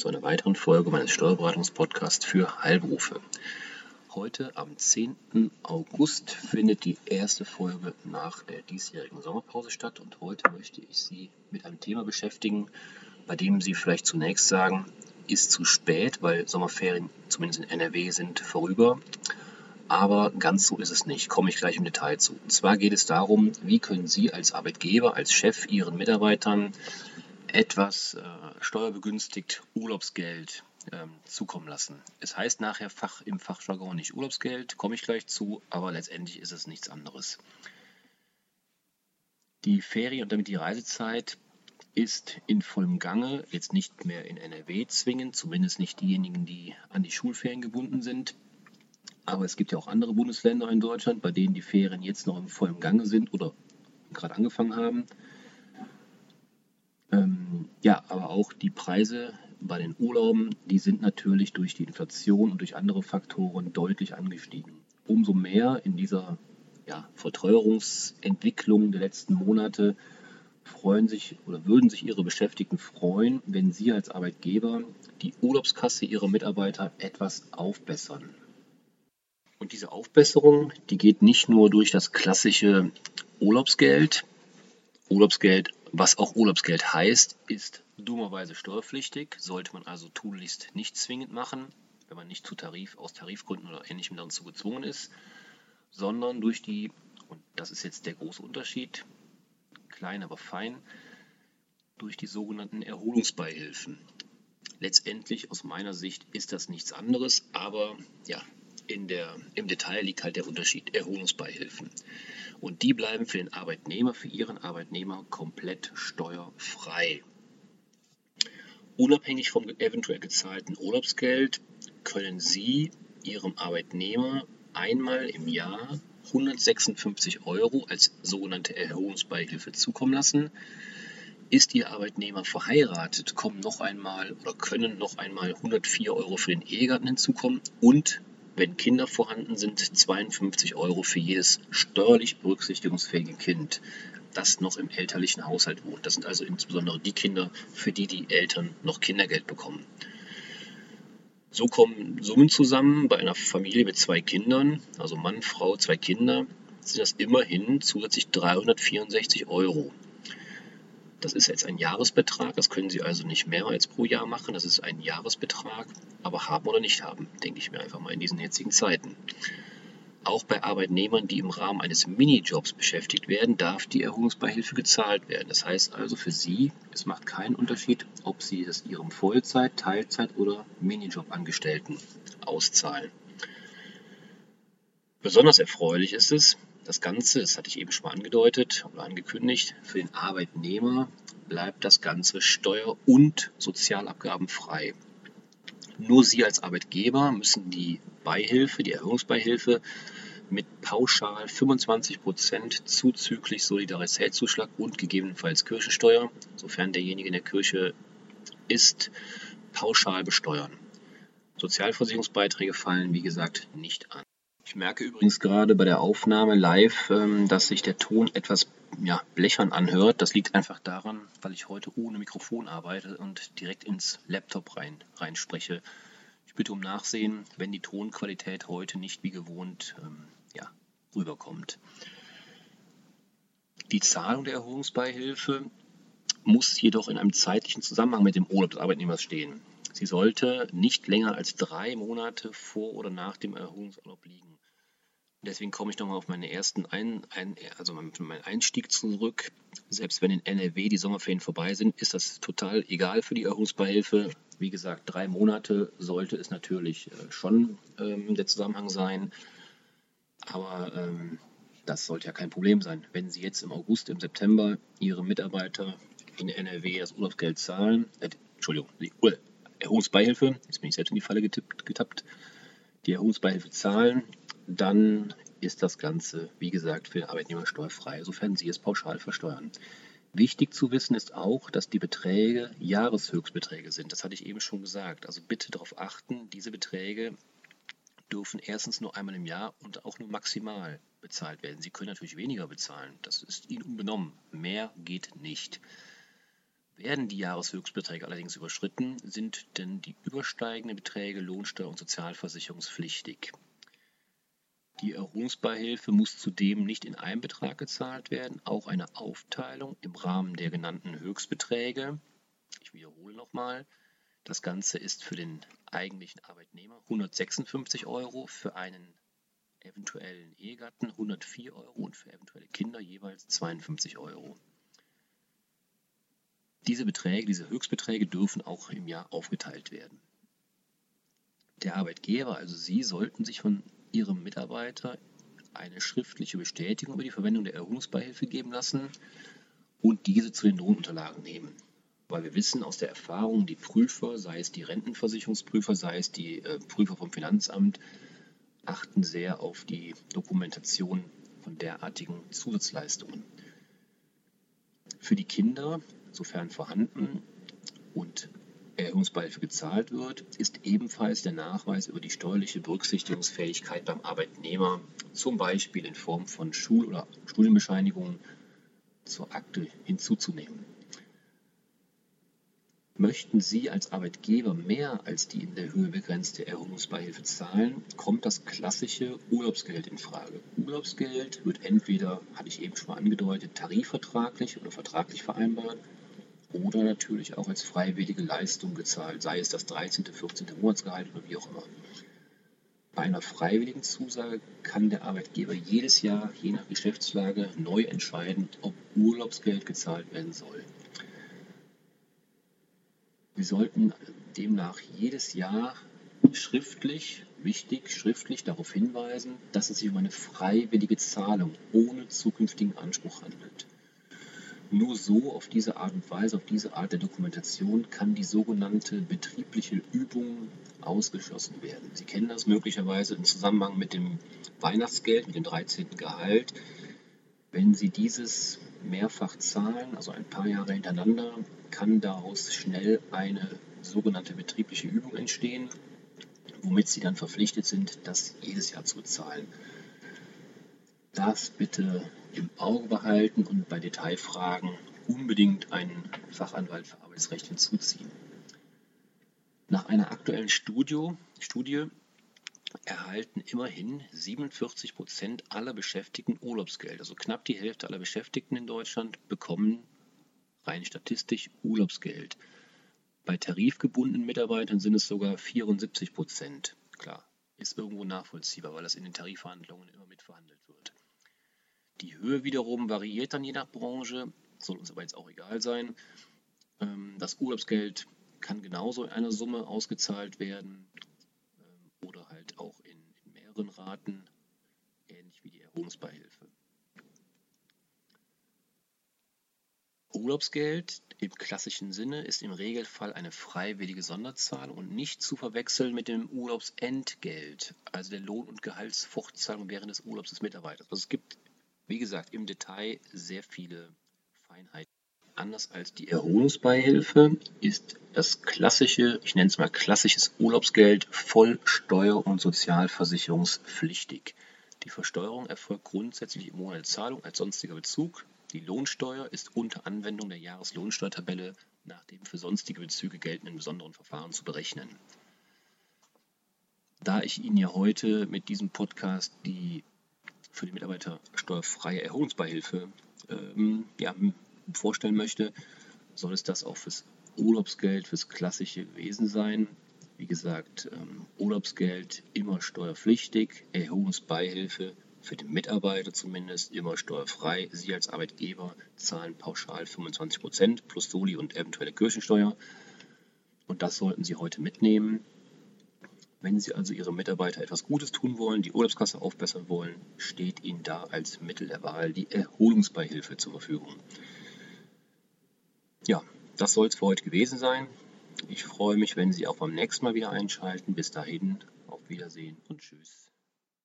Zu einer weiteren Folge meines Steuerberatungspodcasts für Heilberufe. Heute am 10. August findet die erste Folge nach der diesjährigen Sommerpause statt und heute möchte ich Sie mit einem Thema beschäftigen, bei dem Sie vielleicht zunächst sagen, ist zu spät, weil Sommerferien zumindest in NRW sind vorüber. Aber ganz so ist es nicht, komme ich gleich im Detail zu. Und zwar geht es darum, wie können Sie als Arbeitgeber, als Chef Ihren Mitarbeitern etwas äh, steuerbegünstigt Urlaubsgeld ähm, zukommen lassen. Es heißt nachher Fach, im Fachjargon nicht Urlaubsgeld, komme ich gleich zu, aber letztendlich ist es nichts anderes. Die Ferien und damit die Reisezeit ist in vollem Gange, jetzt nicht mehr in NRW zwingend, zumindest nicht diejenigen, die an die Schulferien gebunden sind. Aber es gibt ja auch andere Bundesländer in Deutschland, bei denen die Ferien jetzt noch im vollen Gange sind oder gerade angefangen haben. Ähm, ja, aber auch die Preise bei den Urlauben, die sind natürlich durch die Inflation und durch andere Faktoren deutlich angestiegen. Umso mehr in dieser ja, Verteuerungsentwicklung der letzten Monate freuen sich oder würden sich Ihre Beschäftigten freuen, wenn Sie als Arbeitgeber die Urlaubskasse Ihrer Mitarbeiter etwas aufbessern. Und diese Aufbesserung, die geht nicht nur durch das klassische Urlaubsgeld. Urlaubsgeld was auch Urlaubsgeld heißt, ist dummerweise steuerpflichtig, sollte man also tunlichst nicht zwingend machen, wenn man nicht zu Tarif, aus Tarifgründen oder ähnlichem dazu gezwungen ist, sondern durch die, und das ist jetzt der große Unterschied, klein aber fein, durch die sogenannten Erholungsbeihilfen. Letztendlich aus meiner Sicht ist das nichts anderes, aber ja, in der, im Detail liegt halt der Unterschied Erholungsbeihilfen. Und die bleiben für den Arbeitnehmer, für ihren Arbeitnehmer komplett steuerfrei. Unabhängig vom eventuell gezahlten Urlaubsgeld können Sie Ihrem Arbeitnehmer einmal im Jahr 156 Euro als sogenannte Erhöhungsbeihilfe zukommen lassen. Ist Ihr Arbeitnehmer verheiratet, kommen noch einmal oder können noch einmal 104 Euro für den Ehegatten hinzukommen und wenn Kinder vorhanden sind, 52 Euro für jedes steuerlich berücksichtigungsfähige Kind, das noch im elterlichen Haushalt wohnt. Das sind also insbesondere die Kinder, für die die Eltern noch Kindergeld bekommen. So kommen Summen zusammen bei einer Familie mit zwei Kindern, also Mann, Frau, zwei Kinder, sind das immerhin zusätzlich 364 Euro. Das ist jetzt ein Jahresbetrag, das können Sie also nicht mehrmals pro Jahr machen, das ist ein Jahresbetrag, aber haben oder nicht haben, denke ich mir einfach mal in diesen jetzigen Zeiten. Auch bei Arbeitnehmern, die im Rahmen eines Minijobs beschäftigt werden, darf die Erholungsbeihilfe gezahlt werden. Das heißt also für Sie, es macht keinen Unterschied, ob Sie es Ihrem Vollzeit-, Teilzeit- oder Minijob-Angestellten auszahlen. Besonders erfreulich ist es, das Ganze, das hatte ich eben schon mal angedeutet oder angekündigt, für den Arbeitnehmer bleibt das Ganze steuer- und sozialabgabenfrei. Nur Sie als Arbeitgeber müssen die Beihilfe, die Erhöhungsbeihilfe mit pauschal 25% zuzüglich Solidaritätszuschlag und gegebenenfalls Kirchensteuer, sofern derjenige in der Kirche ist, pauschal besteuern. Sozialversicherungsbeiträge fallen, wie gesagt, nicht an. Ich merke übrigens gerade bei der Aufnahme live, ähm, dass sich der Ton etwas ja, blechern anhört. Das liegt einfach daran, weil ich heute ohne Mikrofon arbeite und direkt ins Laptop rein, rein spreche. Ich bitte um Nachsehen, wenn die Tonqualität heute nicht wie gewohnt ähm, ja, rüberkommt. Die Zahlung der Erholungsbeihilfe muss jedoch in einem zeitlichen Zusammenhang mit dem Urlaub des Arbeitnehmers stehen. Sie sollte nicht länger als drei Monate vor oder nach dem Erholungsurlaub liegen. Deswegen komme ich nochmal auf meine ersten ein, ein, also meinen Einstieg zurück. Selbst wenn in NRW die Sommerferien vorbei sind, ist das total egal für die Erholungsbeihilfe. Wie gesagt, drei Monate sollte es natürlich äh, schon ähm, der Zusammenhang sein. Aber ähm, das sollte ja kein Problem sein. Wenn Sie jetzt im August, im September Ihre Mitarbeiter in NRW das Urlaubsgeld zahlen, äh, Entschuldigung, die Erholungsbeihilfe, jetzt bin ich selbst in die Falle getippt, getappt, die Erholungsbeihilfe zahlen dann ist das Ganze, wie gesagt, für den Arbeitnehmer steuerfrei, sofern Sie es pauschal versteuern. Wichtig zu wissen ist auch, dass die Beträge Jahreshöchstbeträge sind. Das hatte ich eben schon gesagt. Also bitte darauf achten, diese Beträge dürfen erstens nur einmal im Jahr und auch nur maximal bezahlt werden. Sie können natürlich weniger bezahlen. Das ist Ihnen unbenommen. Mehr geht nicht. Werden die Jahreshöchstbeträge allerdings überschritten, sind denn die übersteigenden Beträge Lohnsteuer- und sozialversicherungspflichtig. Die Erholungsbeihilfe muss zudem nicht in einem Betrag gezahlt werden, auch eine Aufteilung im Rahmen der genannten Höchstbeträge. Ich wiederhole nochmal, das Ganze ist für den eigentlichen Arbeitnehmer 156 Euro, für einen eventuellen Ehegatten 104 Euro und für eventuelle Kinder jeweils 52 Euro. Diese Beträge, diese Höchstbeträge dürfen auch im Jahr aufgeteilt werden. Der Arbeitgeber, also Sie, sollten sich von Ihrem Mitarbeiter eine schriftliche Bestätigung über die Verwendung der Erholungsbeihilfe geben lassen und diese zu den Lohnunterlagen nehmen. Weil wir wissen aus der Erfahrung, die Prüfer, sei es die Rentenversicherungsprüfer, sei es die äh, Prüfer vom Finanzamt, achten sehr auf die Dokumentation von derartigen Zusatzleistungen. Für die Kinder, sofern vorhanden und Erhöhungsbeihilfe gezahlt wird, ist ebenfalls der Nachweis über die steuerliche Berücksichtigungsfähigkeit beim Arbeitnehmer, zum Beispiel in Form von Schul- oder Studienbescheinigungen, zur Akte hinzuzunehmen. Möchten Sie als Arbeitgeber mehr als die in der Höhe begrenzte Erholungsbeihilfe zahlen, kommt das klassische Urlaubsgeld in Frage. Urlaubsgeld wird entweder, hatte ich eben schon mal angedeutet, tarifvertraglich oder vertraglich vereinbart oder natürlich auch als freiwillige Leistung gezahlt, sei es das 13., 14. Monatsgehalt oder wie auch immer. Bei einer freiwilligen Zusage kann der Arbeitgeber jedes Jahr, je nach Geschäftslage, neu entscheiden, ob Urlaubsgeld gezahlt werden soll. Sie sollten demnach jedes Jahr schriftlich, wichtig, schriftlich darauf hinweisen, dass es sich um eine freiwillige Zahlung ohne zukünftigen Anspruch handelt. Nur so, auf diese Art und Weise, auf diese Art der Dokumentation kann die sogenannte betriebliche Übung ausgeschlossen werden. Sie kennen das möglicherweise im Zusammenhang mit dem Weihnachtsgeld, mit dem 13. Gehalt. Wenn Sie dieses mehrfach zahlen, also ein paar Jahre hintereinander, kann daraus schnell eine sogenannte betriebliche Übung entstehen, womit Sie dann verpflichtet sind, das jedes Jahr zu bezahlen. Das bitte im Auge behalten und bei Detailfragen unbedingt einen Fachanwalt für Arbeitsrecht hinzuziehen. Nach einer aktuellen Studie, Studie erhalten immerhin 47 Prozent aller Beschäftigten Urlaubsgeld. Also knapp die Hälfte aller Beschäftigten in Deutschland bekommen rein statistisch Urlaubsgeld. Bei tarifgebundenen Mitarbeitern sind es sogar 74 Prozent. Klar, ist irgendwo nachvollziehbar, weil das in den Tarifverhandlungen immer mitverhandelt wird. Die Höhe wiederum variiert dann je nach Branche, soll uns aber jetzt auch egal sein. Ähm, das Urlaubsgeld kann genauso in einer Summe ausgezahlt werden oder halt auch in, in mehreren Raten, ähnlich wie die Erholungsbeihilfe. Urlaubsgeld im klassischen Sinne ist im Regelfall eine freiwillige Sonderzahlung und nicht zu verwechseln mit dem Urlaubsentgelt, also der Lohn- und Gehaltsfortzahlung während des Urlaubs des Mitarbeiters. Also es gibt, wie gesagt, im Detail sehr viele Feinheiten. Anders als die Erholungsbeihilfe ist das klassische, ich nenne es mal klassisches Urlaubsgeld voll steuer- und sozialversicherungspflichtig. Die Versteuerung erfolgt grundsätzlich im Monat Zahlung als sonstiger Bezug. Die Lohnsteuer ist unter Anwendung der Jahreslohnsteuertabelle nach dem für sonstige Bezüge geltenden besonderen Verfahren zu berechnen. Da ich Ihnen ja heute mit diesem Podcast die für die Mitarbeiter steuerfreie Erholungsbeihilfe ähm, ja, vorstellen möchte, soll es das auch fürs Urlaubsgeld, fürs klassische Wesen sein. Wie gesagt, ähm, Urlaubsgeld immer steuerpflichtig, Erholungsbeihilfe für den Mitarbeiter zumindest immer steuerfrei. Sie als Arbeitgeber zahlen pauschal 25% plus Soli und eventuelle Kirchensteuer. Und das sollten Sie heute mitnehmen. Wenn Sie also Ihrem Mitarbeiter etwas Gutes tun wollen, die Urlaubskasse aufbessern wollen, steht Ihnen da als Mittel der Wahl die Erholungsbeihilfe zur Verfügung. Ja, das soll es für heute gewesen sein. Ich freue mich, wenn Sie auch beim nächsten Mal wieder einschalten. Bis dahin, auf Wiedersehen und Tschüss.